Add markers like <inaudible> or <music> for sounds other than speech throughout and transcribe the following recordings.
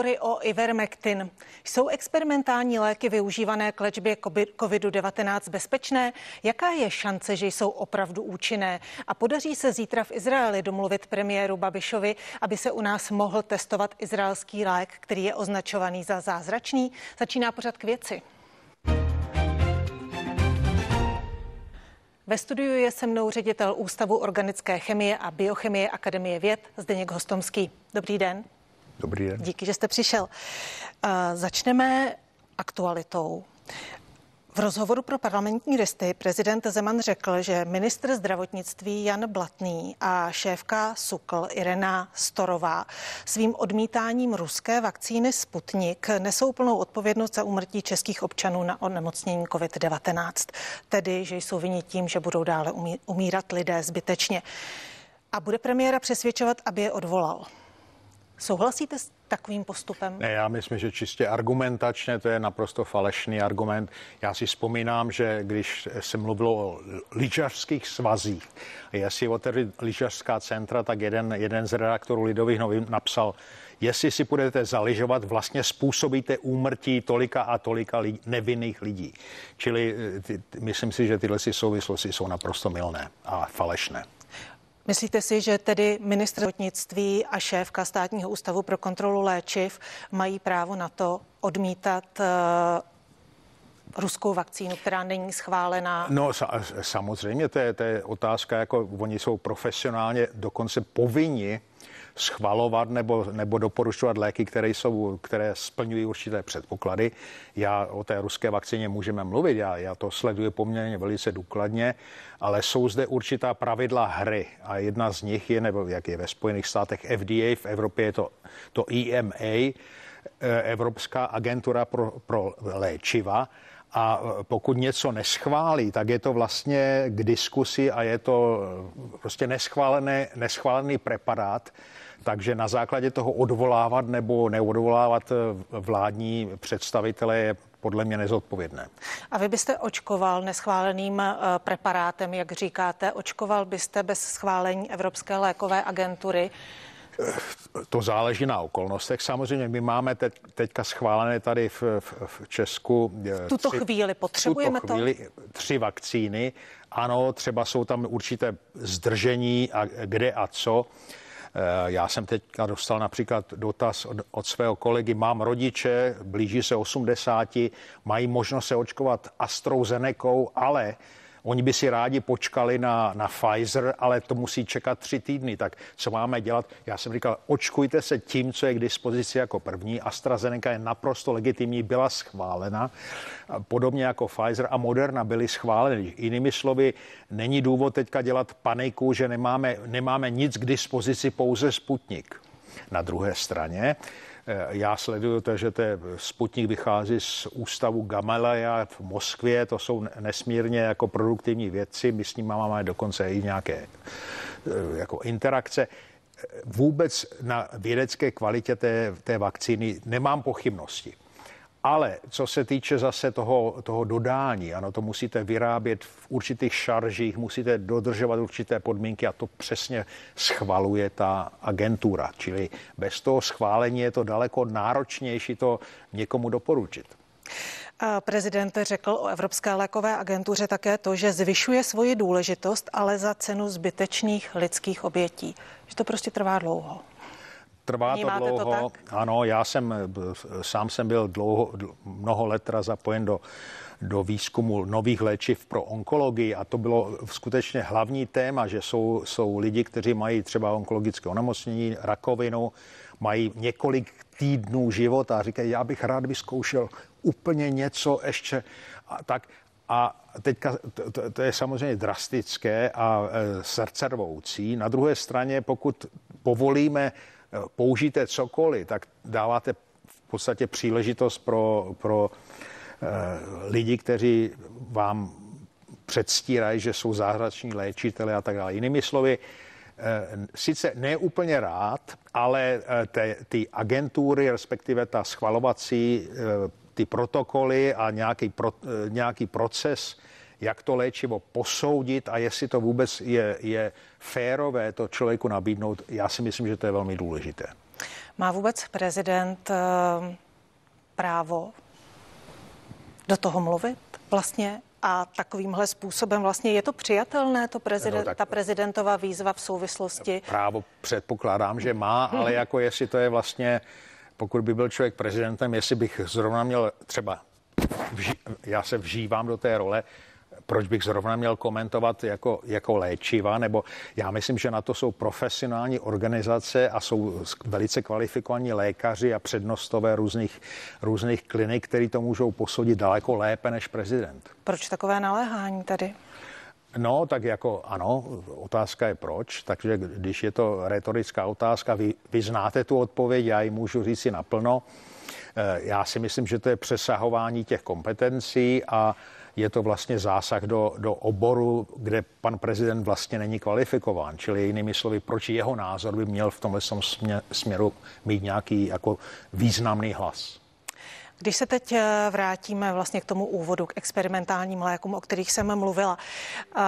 hovory o Ivermectin. Jsou experimentální léky využívané k léčbě COVID-19 bezpečné? Jaká je šance, že jsou opravdu účinné? A podaří se zítra v Izraeli domluvit premiéru Babišovi, aby se u nás mohl testovat izraelský lék, který je označovaný za zázračný? Začíná pořad k věci. Ve studiu je se mnou ředitel Ústavu organické chemie a biochemie Akademie věd Zdeněk Hostomský. Dobrý den. Dobrý den. Díky, že jste přišel. Uh, začneme aktualitou. V rozhovoru pro parlamentní listy prezident Zeman řekl, že ministr zdravotnictví Jan Blatný a šéfka SUKL Irena Storová svým odmítáním ruské vakcíny Sputnik nesou plnou odpovědnost za úmrtí českých občanů na onemocnění COVID-19. Tedy, že jsou viní tím, že budou dále umírat lidé zbytečně. A bude premiéra přesvědčovat, aby je odvolal. Souhlasíte s takovým postupem? Ne, já myslím, že čistě argumentačně to je naprosto falešný argument. Já si vzpomínám, že když se mluvilo o lyžařských svazích, jestli otevřít lyžařská centra, tak jeden, jeden z redaktorů Lidových novin napsal, jestli si budete zaližovat, vlastně způsobíte úmrtí tolika a tolika li, nevinných lidí. Čili eh, ty, myslím si, že tyhle souvislosti jsou naprosto milné a falešné. Myslíte si, že tedy ministr zdravotnictví a šéfka státního ústavu pro kontrolu léčiv mají právo na to odmítat uh, ruskou vakcínu, která není schválená? No samozřejmě, to je, to je otázka, jako oni jsou profesionálně dokonce povinni schvalovat nebo, nebo doporučovat léky, které, jsou, které splňují určité předpoklady. Já o té ruské vakcíně můžeme mluvit, já, já to sleduji poměrně velice důkladně, ale jsou zde určitá pravidla hry a jedna z nich je, nebo jak je ve Spojených státech FDA, v Evropě je to, to EMA, eh, Evropská agentura pro, pro léčiva, a pokud něco neschválí, tak je to vlastně k diskusi a je to prostě neschválený, neschválený preparát, takže na základě toho odvolávat nebo neodvolávat eh, vládní představitele je podle mě nezodpovědné. A vy byste očkoval neschváleným eh, preparátem, jak říkáte, očkoval byste bez schválení Evropské lékové agentury? To záleží na okolnostech. Samozřejmě my máme te, teďka schválené tady v, v, v Česku. V eh, tuto tři, chvíli potřebujeme tuto chvíli to? tři vakcíny. Ano, třeba jsou tam určité zdržení a kde a co. Eh, já jsem teďka dostal například dotaz od, od svého kolegy, mám rodiče, blíží se 80, mají možnost se očkovat AstraZenekou, ale Oni by si rádi počkali na, na Pfizer, ale to musí čekat tři týdny. Tak co máme dělat? Já jsem říkal, očkujte se tím, co je k dispozici jako první. AstraZeneca je naprosto legitimní, byla schválena. Podobně jako Pfizer a Moderna byly schváleny. Jinými slovy, není důvod teďka dělat paniku, že nemáme, nemáme nic k dispozici, pouze Sputnik. Na druhé straně, já sleduju to, že te Sputnik vychází z ústavu Gamaleya v Moskvě, to jsou nesmírně jako produktivní věci, my s nimi máme dokonce i nějaké eh, jako interakce. Eh, vůbec na vědecké kvalitě té, té vakcíny nemám pochybnosti. Ale co se týče zase toho, toho dodání, ano, to musíte vyrábět v určitých šaržích, musíte dodržovat určité podmínky a to přesně schvaluje ta agentura. Čili bez toho schválení je to daleko náročnější to někomu doporučit. Prezident řekl o Evropské lékové agentuře také to, že zvyšuje svoji důležitost, ale za cenu zbytečných lidských obětí. Že to prostě trvá dlouho. Trvá to dlouho. To tak? Ano, já jsem, sám jsem byl dlouho, mnoho let zapojen do, do výzkumu nových léčiv pro onkologii a to bylo skutečně hlavní téma, že jsou, jsou lidi, kteří mají třeba onkologické onemocnění, rakovinu, mají několik týdnů života a říkají, já bych rád vyzkoušel úplně něco ještě a tak. A teďka to, to, to je samozřejmě drastické a e, srdcervoucí. Na druhé straně, pokud povolíme použijte cokoliv, tak dáváte v podstatě příležitost pro, pro eh, lidi, kteří vám předstírají, že jsou zázrační léčitele a tak dále. Jinými slovy, eh, sice ne úplně rád, ale eh, te, ty agentury, respektive ta schvalovací, ty protokoly a nějaký, pro, nějaký proces jak to léčivo posoudit a jestli to vůbec je, je férové to člověku nabídnout, já si myslím, že to je velmi důležité. Má vůbec prezident eh, právo do toho mluvit vlastně a takovýmhle způsobem vlastně je to přijatelné, to prezident, no, ta prezidentová výzva v souvislosti? Právo předpokládám, že má, ale jako jestli to je vlastně, pokud by byl člověk prezidentem, jestli bych zrovna měl třeba, já se vžívám do té role, proč bych zrovna měl komentovat jako, jako léčiva, nebo já myslím, že na to jsou profesionální organizace a jsou velice kvalifikovaní lékaři a přednostové různých, různých klinik, který to můžou posoudit daleko lépe než prezident. Proč takové naléhání tady? No, tak jako ano, otázka je proč, takže když je to retorická otázka, vy, vy znáte tu odpověď, já ji můžu říct si naplno. Eh, já si myslím, že to je přesahování těch kompetencí a je to vlastně zásah do, do oboru, kde pan prezident vlastně není kvalifikován. Čili jinými slovy, proč jeho názor by měl v tomhle směru mít nějaký jako významný hlas. Když se teď eh, vrátíme vlastně k tomu úvodu, k experimentálním lékům, o kterých jsem mluvila, eh,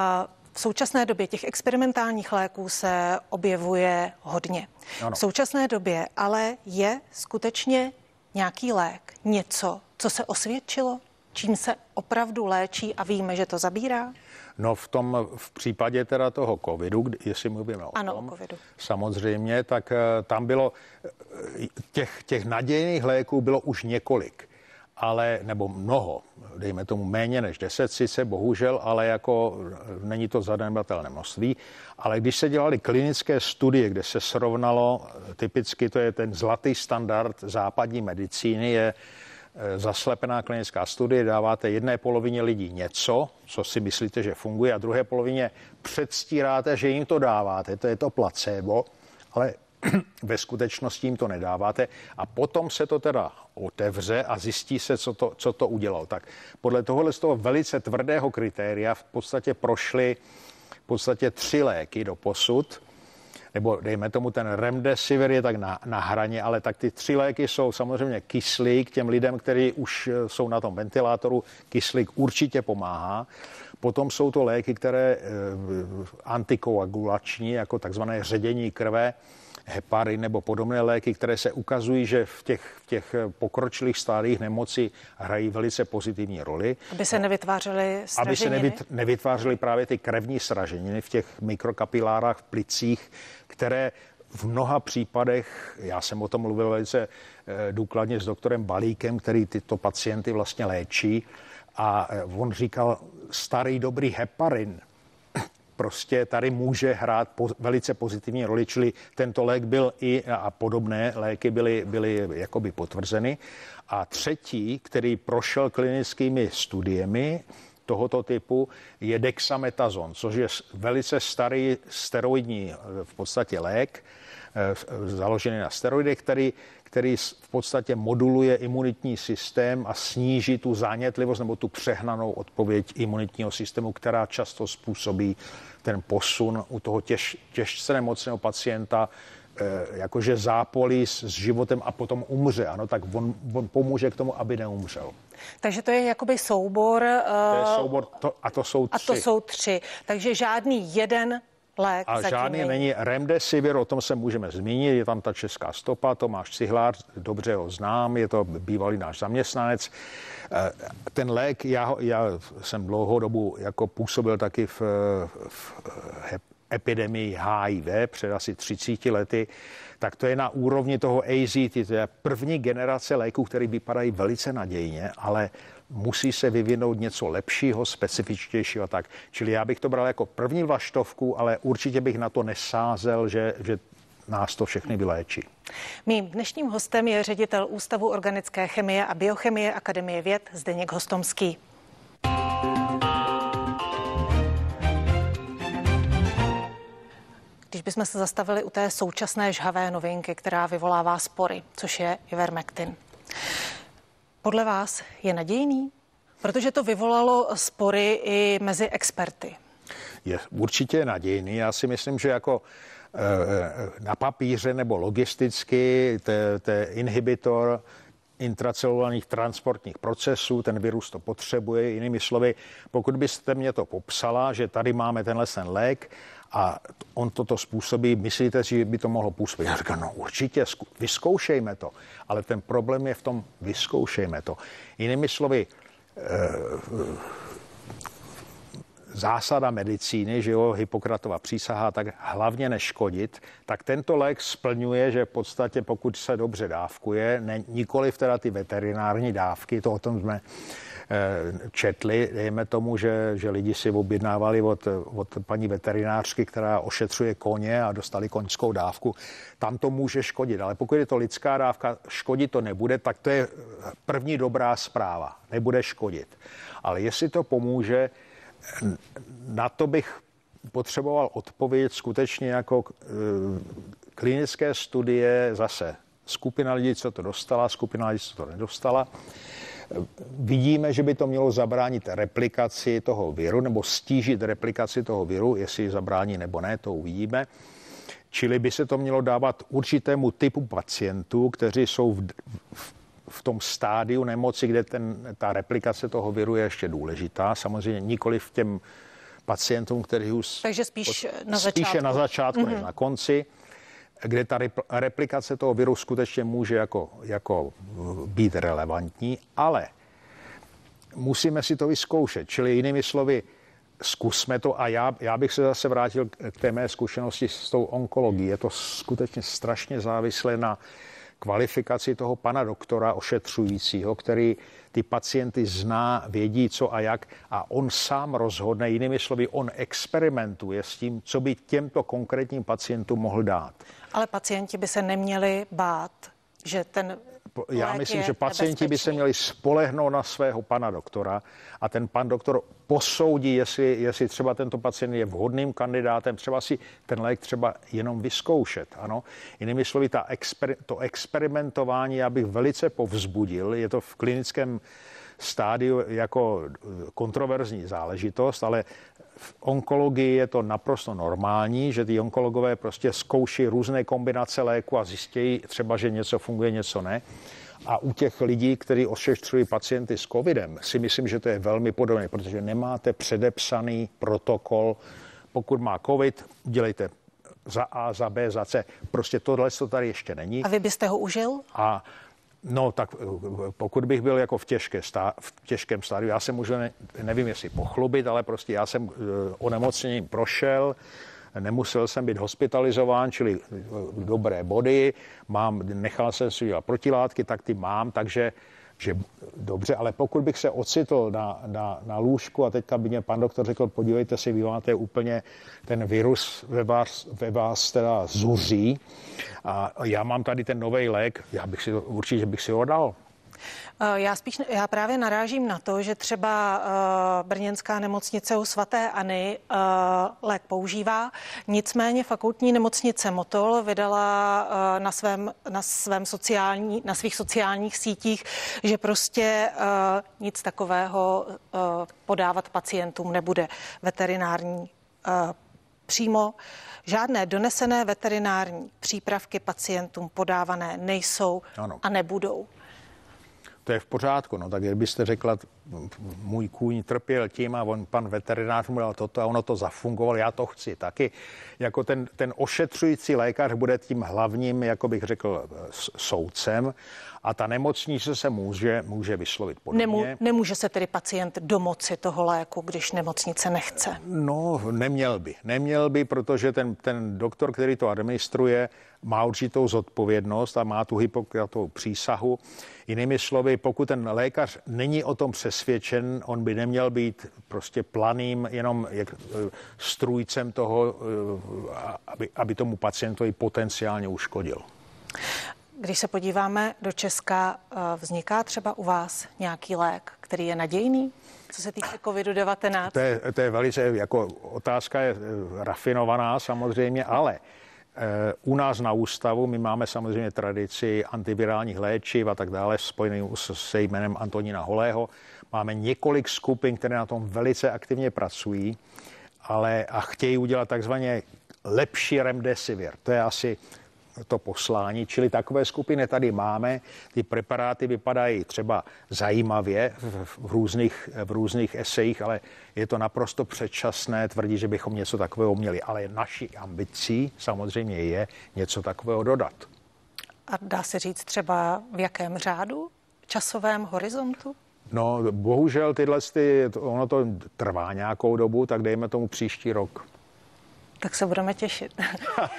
v současné době těch experimentálních léků se objevuje hodně. Ano. V současné době ale je skutečně nějaký lék, něco, co se osvědčilo, čím se opravdu léčí a víme, že to zabírá? No v tom v případě teda toho covidu, jestli mluvíme o ano, tom, o COVIDu. samozřejmě, tak eh, tam bylo eh, těch, těch nadějných léků bylo už několik ale, nebo mnoho, dejme tomu méně než 10 sice, bohužel, ale jako není to zanedbatelné množství. Ale když se dělaly klinické studie, kde se srovnalo, typicky to je ten zlatý standard západní medicíny, je Eh, zaslepená klinická studie, dáváte jedné polovině lidí něco, co si myslíte, že funguje, a druhé polovině předstíráte, že jim to dáváte, to je to placebo, ale <clears throat> ve skutečnosti jim to nedáváte a potom se to teda otevře a zjistí se, co to, co to udělalo. Tak podle tohohle z toho velice tvrdého kritéria v podstatě prošly v podstatě tři léky do posud, nebo dejme tomu ten remdesivir je tak na, na hraně, ale tak ty tři léky jsou samozřejmě kyslík těm lidem, kteří už eh, jsou na tom ventilátoru, kyslík určitě pomáhá. Potom jsou to léky, které eh, antikoagulační, jako takzvané ředění krve, hepary nebo podobné léky, které se ukazují, že v těch, v těch pokročilých stádiích nemoci hrají velice pozitivní roli. Aby se nevytvářely sraženiny? Aby se nevytvářely právě ty krevní sraženiny v těch mikrokapilárách v plicích, které v mnoha případech, já jsem o tom mluvil velice eh, důkladně s doktorem Balíkem, který tyto pacienty vlastně léčí, a eh, on říkal, starý dobrý heparin prostě tady může hrát po, velice pozitivní roli, čili tento lék byl i a podobné léky byly, byly jakoby potvrzeny. A třetí, který prošel klinickými studiemi, tohoto typu je dexametazon, což je velice starý steroidní v podstatě lék, eh, založený na steroidech, který, který v podstatě moduluje imunitní systém a sníží tu zánětlivost nebo tu přehnanou odpověď imunitního systému, která často způsobí ten posun u toho těž, těžce nemocného pacienta, eh, jakože zápolí s, s životem a potom umře. Ano, tak on, on pomůže k tomu, aby neumřel. Takže to je jakoby soubor. To je eh, soubor to, a to jsou tři. A to jsou tři. Takže žádný jeden lék A žádný není. není remdesivir, o tom se můžeme zmínit, je tam ta česká stopa, Tomáš Cihlář, dobře ho znám, je to bývalý náš zaměstnanec. Eh, ten lék, já, já jsem dlouhou dobu jako působil taky v, v epidemii HIV před asi 30 lety, tak to je na úrovni toho AZT, to je první generace léků, které vypadají velice nadějně, ale musí se vyvinout něco lepšího, specifičtějšího a tak. Čili já bych to bral jako první vlaštovku, ale určitě bych na to nesázel, že, že nás to všechny vyléčí. Mým dnešním hostem je ředitel Ústavu organické chemie a biochemie Akademie věd Zdeněk Hostomský. Když bychom se zastavili u té současné žhavé novinky, která vyvolává spory, což je Ivermectin. Podle vás je nadějný? Protože to vyvolalo spory i mezi experty. Je určitě nadějný. Já si myslím, že jako eh, na papíře nebo logisticky to je inhibitor intracelulárních transportních procesů, ten virus to potřebuje. Jinými slovy, pokud byste mě to popsala, že tady máme tenhle ten lék a on toto způsobí, myslíte že by to mohlo působit? Já říkám, no určitě, vyzkoušejme to. Ale ten problém je v tom, vyzkoušejme to. Jinými slovy, eh, zásada medicíny, že jo, Hippokratova přísaha, tak hlavně neškodit, tak tento lék splňuje, že v podstatě pokud se dobře dávkuje, ne, nikoli teda ty veterinární dávky, to o tom jsme eh, četli, dejme tomu, že, že lidi si objednávali od, od paní veterinářky, která ošetřuje koně a dostali koňskou dávku, tam to může škodit. Ale pokud je to lidská dávka, škodit to nebude, tak to je první dobrá zpráva. Nebude škodit. Ale jestli to pomůže, na to bych potřeboval odpověď skutečně jako e, klinické studie zase. Skupina lidí, co to dostala, skupina lidí, co to nedostala. Vidíme, že by to mělo zabránit replikaci toho viru nebo stížit replikaci toho viru, jestli zabrání nebo ne, to uvidíme. Čili by se to mělo dávat určitému typu pacientů, kteří jsou v, v v tom stádiu nemoci, kde ten, ta replikace toho viru je ještě důležitá. Samozřejmě nikoli v těm pacientům, kteří už... Takže spíš na začátku. Spíše na začátku mm-hmm. než mhm. na konci, kde ta replikace toho viru skutečně může jako, jako být relevantní, ale musíme si to vyzkoušet. Čili jinými slovy, zkusme to a já, já bych se zase vrátil k té mé zkušenosti s tou onkologií. Je to skutečně strašně závislé na kvalifikaci toho pana doktora ošetřujícího, který ty pacienty zná, vědí co a jak a on sám rozhodne, jinými slovy, on experimentuje s tím, co by těmto konkrétním pacientům mohl dát. Ale pacienti by se neměli bát, že ten já myslím, že pacienti by se měli spolehnout na svého pana doktora a ten pan doktor posoudí, jestli, jestli třeba tento pacient je vhodným kandidátem, třeba si ten lék třeba jenom vyzkoušet. Ano. Jinými slovy, ta exper, to experimentování já bych velice povzbudil. Je to v klinickém stádiu jako kontroverzní záležitost, ale v onkologii je to naprosto normální, že ty onkologové prostě zkouší různé kombinace léku a zjistějí třeba, že něco funguje, něco ne. A u těch lidí, kteří ošetřují pacienty s covidem, si myslím, že to je velmi podobné, protože nemáte předepsaný protokol. Pokud má covid, dělejte za A, za B, za C. Prostě tohle to tady ještě není. A vy byste ho užil? A No, tak pokud bych byl jako v, těžké stá, v těžkém stádiu, já jsem můžu, ne, nevím, jestli pochlubit, ale prostě já jsem eh, onemocněním prošel, nemusel jsem být hospitalizován, čili eh, dobré body, mám, nechal jsem si dělat protilátky, tak ty mám, takže že dobře, ale pokud bych se ocitl na, na, na lůžku a teďka by mě pan doktor řekl, podívejte si, vy máte úplně ten virus ve vás, ve vás teda zuří a já mám tady ten nový lék, já bych si určitě bych si ho dal. Eh, já spíš, já právě narážím na to, že třeba uh, brněnská nemocnice u svatéAny uh, lék používá, nicméně fakultní nemocnice Motol vydala na, svém, na, svém sociální, na svých sociálních sítích, že prostě nic takového podávat pacientům nebude veterinární přímo. Žádné donesené veterinární přípravky pacientům podávané nejsou ano. a nebudou to je v pořádku. No tak kdybyste řekla, můj kůň trpěl tím a on, pan veterinář mu dal toto a ono to zafungovalo, já to chci taky. Jako ten, ten ošetřující lékař bude tím hlavním, jako bych řekl, soudcem a ta nemocnice se může, může vyslovit podobně. Nemu, nemůže se tedy pacient domoci toho léku, když nemocnice nechce? No, neměl by. Neměl by, protože ten, ten doktor, který to administruje, má určitou zodpovědnost a má tu hypokratovou přísahu. Jinými slovy, pokud ten lékař není o tom přesvědčen, on by neměl být prostě planým jenom jak, eh, strůjcem toho, eh, aby, aby tomu pacientovi potenciálně uškodil. Když se podíváme do Česka, eh, vzniká třeba u vás nějaký lék, který je nadějný? co se týče COVID-19? To je, to je velice, jako otázka je rafinovaná samozřejmě, ale u nás na ústavu my máme samozřejmě tradici antivirálních léčiv a tak dále, spojený se jménem Antonína Holého. Máme několik skupin, které na tom velice aktivně pracují, ale a chtějí udělat takzvaně lepší remdesivir. To je asi to poslání, čili takové skupiny tady máme. Ty preparáty vypadají třeba zajímavě v, v, různých, v různých esejích, ale je to naprosto předčasné tvrdit, že bychom něco takového měli. Ale naší ambicí samozřejmě je něco takového dodat. A dá se říct třeba v jakém řádu, časovém horizontu? No, bohužel tyhle, ty, ono to trvá nějakou dobu, tak dejme tomu příští rok. Tak se budeme těšit.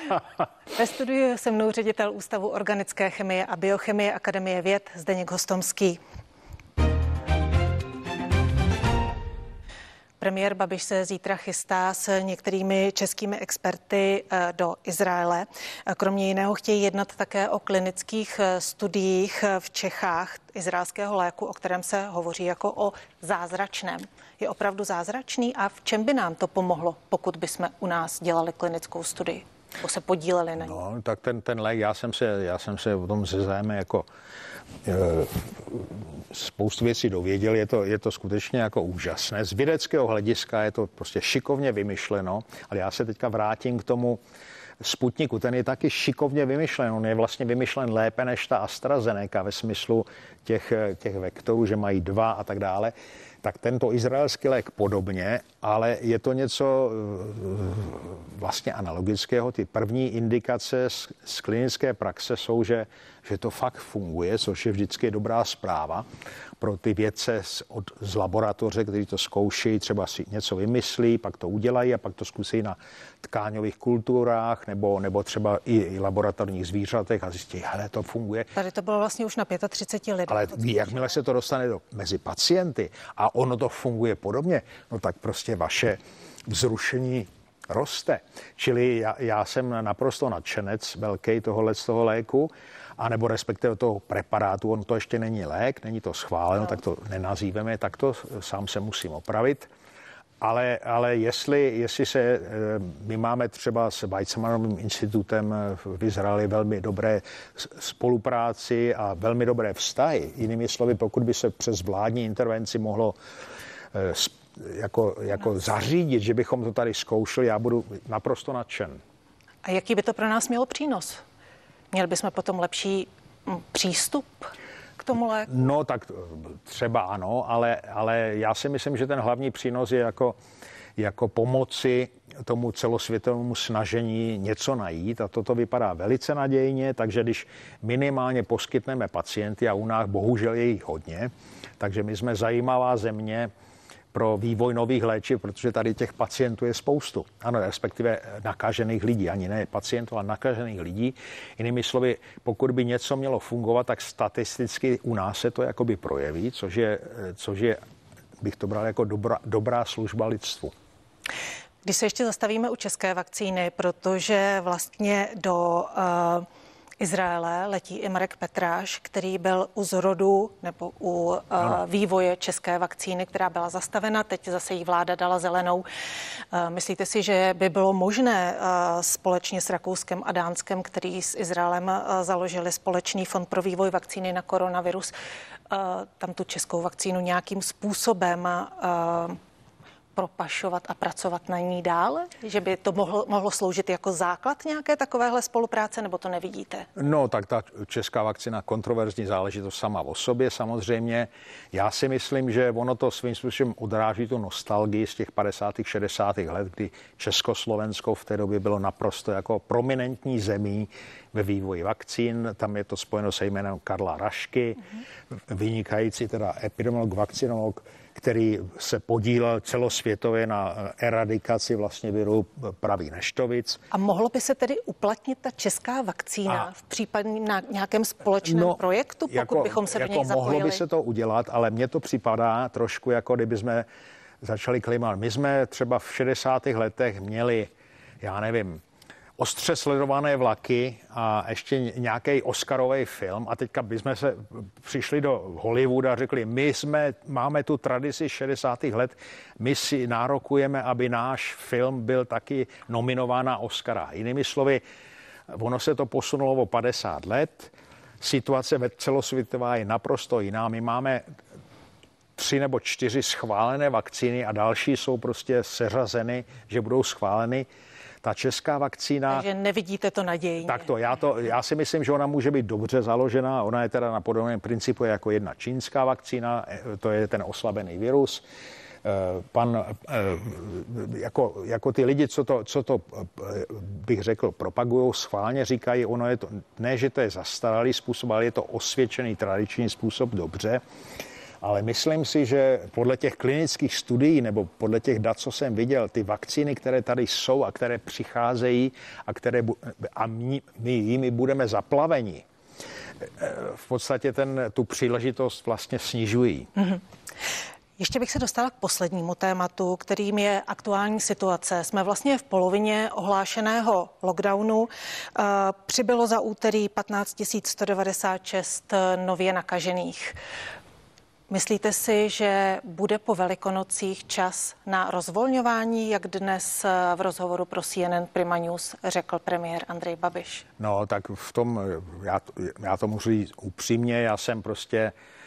<laughs> Ve studiu se mnou ředitel Ústavu organické chemie a biochemie Akademie věd Zdeněk Hostomský. Premiér Babiš se zítra chystá s některými českými experty eh, do Izraele. Kromě jiného chtějí jednat také o klinických eh, studiích v Čechách izraelského léku, o kterém se hovoří jako o zázračném. Je opravdu zázračný a v čem by nám to pomohlo, pokud bychom u nás dělali klinickou studii? Nebo se podíleli na ní? No, tak ten, ten lék, já jsem se, já jsem se o tom se jako Eh, spoustu věcí dověděl, je to, je to skutečně jako úžasné. Z vědeckého hlediska je to prostě šikovně vymyšleno, ale já se teďka vrátím k tomu Sputniku. Ten je taky šikovně vymyšlen. On je vlastně vymyšlen lépe než ta AstraZeneca ve smyslu těch, těch vektorů, že mají dva a tak dále tak tento izraelský lék podobně, ale je to něco eh, vlastně analogického. Ty první indikace z, z klinické praxe jsou, že, že to fakt funguje, což je vždycky dobrá zpráva pro ty vědce z, od, z laboratoře, kteří to zkouší, třeba si něco vymyslí, pak to udělají a pak to zkusí na tkáňových kulturách nebo, nebo třeba i, i laboratorních zvířatech a zjistí, hele, to funguje. Tady to bylo vlastně už na 35 lidech. Ale jakmile se to dostane do, mezi pacienty a ono to funguje podobně, no tak prostě vaše vzrušení roste. Čili já, já jsem naprosto nadšenec velký tohohle z toho léku a nebo respektive toho preparátu, on to ještě není lék, není to schváleno, no. tak to nenazýveme, tak to sám se musím opravit. Ale, ale jestli, jestli se, eh, my máme třeba s Weizmannovým institutem v Izraeli velmi dobré spolupráci a velmi dobré vztahy. Jinými slovy, pokud by se přes vládní intervenci mohlo eh, jako, jako zařídit, že bychom to tady zkoušeli, já budu naprosto nadšen. A jaký by to pro nás mělo přínos? Měli bychom potom lepší mm, přístup k tomu léku? No tak třeba ano, ale, ale já si myslím, že ten hlavní přínos je jako, jako pomoci tomu celosvětovému snažení něco najít a toto vypadá velice nadějně, takže když minimálně poskytneme pacienty a u nás bohužel je jich hodně, takže my jsme zajímavá země, pro vývoj nových léčiv, protože tady těch pacientů je spoustu. Ano, respektive nakažených lidí, ani ne pacientů, ale nakažených lidí. Jinými slovy, pokud by něco mělo fungovat, tak statisticky u nás se to jakoby projeví, což je, což je bych to bral jako dobrá, dobrá služba lidstvu. Když se ještě zastavíme u české vakcíny, protože vlastně do uh, Izraele letí i Marek Petráš, který byl u zrodu nebo u uh, vývoje české vakcíny, která byla zastavena. Teď zase jí vláda dala zelenou. Uh, myslíte si, že by bylo možné uh, společně s Rakouskem a Dánskem, který s Izraelem uh, založili společný fond pro vývoj vakcíny na koronavirus, uh, tam tu českou vakcínu nějakým způsobem uh, propašovat a pracovat na ní dále? Že by to mohlo, mohlo sloužit jako základ nějaké takovéhle spolupráce, nebo to nevidíte? No, tak ta česká vakcina kontroverzní záležitost sama o sobě samozřejmě. Já si myslím, že ono to svým způsobem odráží tu nostalgii z těch 50. 60. let, kdy Československo v té době bylo naprosto jako prominentní zemí ve vývoji vakcín. Tam je to spojeno se jménem Karla Rašky, mm-hmm. vynikající teda epidemiolog, vakcinolog, který se podílel celosvětově na eradikaci vlastně viru pravý neštovic. A mohlo by se tedy uplatnit ta česká vakcína a, v případě na nějakém společném no, projektu, pokud jako, bychom se jako do něj zapojili? Mohlo by se to udělat, ale mně to připadá trošku jako kdyby jsme začali klimat. My jsme třeba v 60. letech měli, já nevím, ostře sledované vlaky a ještě nějaký Oscarový film a teďka bychom se přišli do Hollywoodu a řekli, my jsme, máme tu tradici 60. let, my si nárokujeme, aby náš film byl taky nominován na Oscara. Jinými slovy, ono se to posunulo o 50 let, situace ve celosvětová je naprosto jiná. My máme tři nebo čtyři schválené vakcíny a další jsou prostě seřazeny, že budou schváleny Ta česká vakcína... Takže nevidíte to nadějně. Tak to já, to, já si myslím, že ona může být dobře založena. Ona je teda na podobném principu jako jedna čínská vakcína, eh, to je ten oslabený virus eh, pan, jako, jako ty lidi, co to, co to bych řekl, propagují, schválně říkají, ono je to, ne, že to je zastaralý způsob, ale je to osvědčený tradiční způsob, dobře. Ale myslím si, že podle těch klinických studií nebo podle těch dat, co jsem viděl, ty vakcíny, které tady jsou a které přicházejí a, které, a my, my jimi budeme zaplaveni, eh, v podstatě ten, tu příležitost vlastně snižují. Mm-hmm. Ještě bych se dostala k poslednímu tématu, kterým je aktuální situace. Jsme vlastně v polovině ohlášeného lockdownu. Eh, přibylo za úterý 15 196 nově nakažených. Myslíte si, že bude po velikonocích čas na rozvolňování, jak dnes v rozhovoru pro CNN Prima News řekl premiér Andrej Babiš? No, tak v tom, já, já to můžu říct upřímně, já jsem prostě Eh,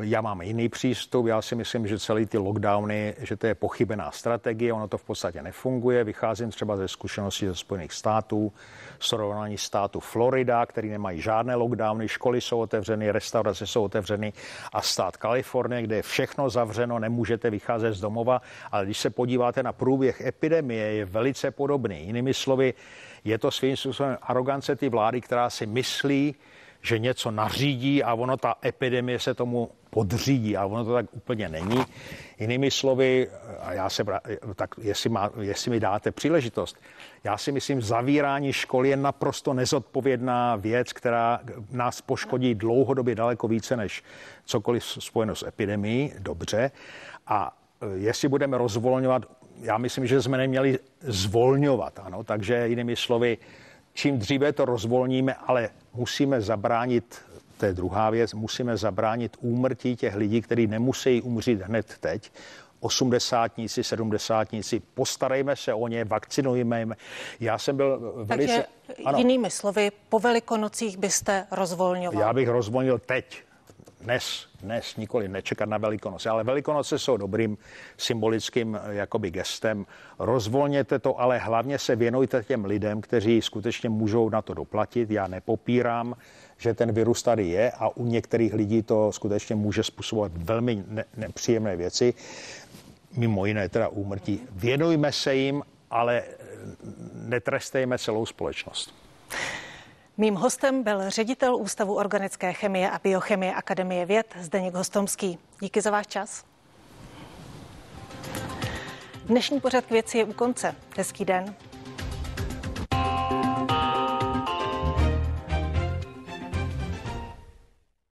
já mám jiný přístup, já si myslím, že celý ty lockdowny, že to je pochybená strategie, ono to v podstatě nefunguje. Vycházím třeba ze zkušeností ze Spojených států, srovnání státu Florida, který nemají žádné lockdowny, školy jsou otevřeny, restaurace jsou otevřeny a stát Kalifornie, kde je všechno zavřeno, nemůžete vycházet z domova, ale když se podíváte na průběh epidemie, je velice podobný. Jinými slovy, je to svým způsobem arogance ty vlády, která si myslí, že něco nařídí a ono ta epidemie se tomu podřídí, a ono to tak úplně není. Jinými slovy, a já se, tak jestli, má, jestli mi dáte příležitost, já si myslím, zavírání školy je naprosto nezodpovědná věc, která nás poškodí dlouhodobě daleko více než cokoliv spojeno s epidemií, dobře. A jestli budeme rozvolňovat, já myslím, že jsme neměli zvolňovat, ano, takže jinými slovy, čím dříve to rozvolníme, ale musíme zabránit, to je druhá věc, musíme zabránit úmrtí těch lidí, kteří nemusí umřít hned teď, osmdesátníci, sedmdesátníci, postarejme se o ně, vakcinujme jim. Já jsem byl velice... Takže ano, jinými slovy, po velikonocích byste rozvolňoval? Já bych rozvolnil teď, dnes, dnes, nikoli nečekat na Velikonoce, ale Velikonoce jsou dobrým symbolickým jakoby gestem. Rozvolněte to, ale hlavně se věnujte těm lidem, kteří skutečně můžou na to doplatit. Já nepopírám, že ten virus tady je a u některých lidí to skutečně může způsobovat velmi ne- nepříjemné věci, mimo jiné teda úmrtí. Věnujme se jim, ale netrestejme celou společnost. Mým hostem byl ředitel Ústavu organické chemie a biochemie Akademie věd Zdeněk Hostomský. Díky za váš čas. Dnešní pořad k věci je u konce. Hezký den.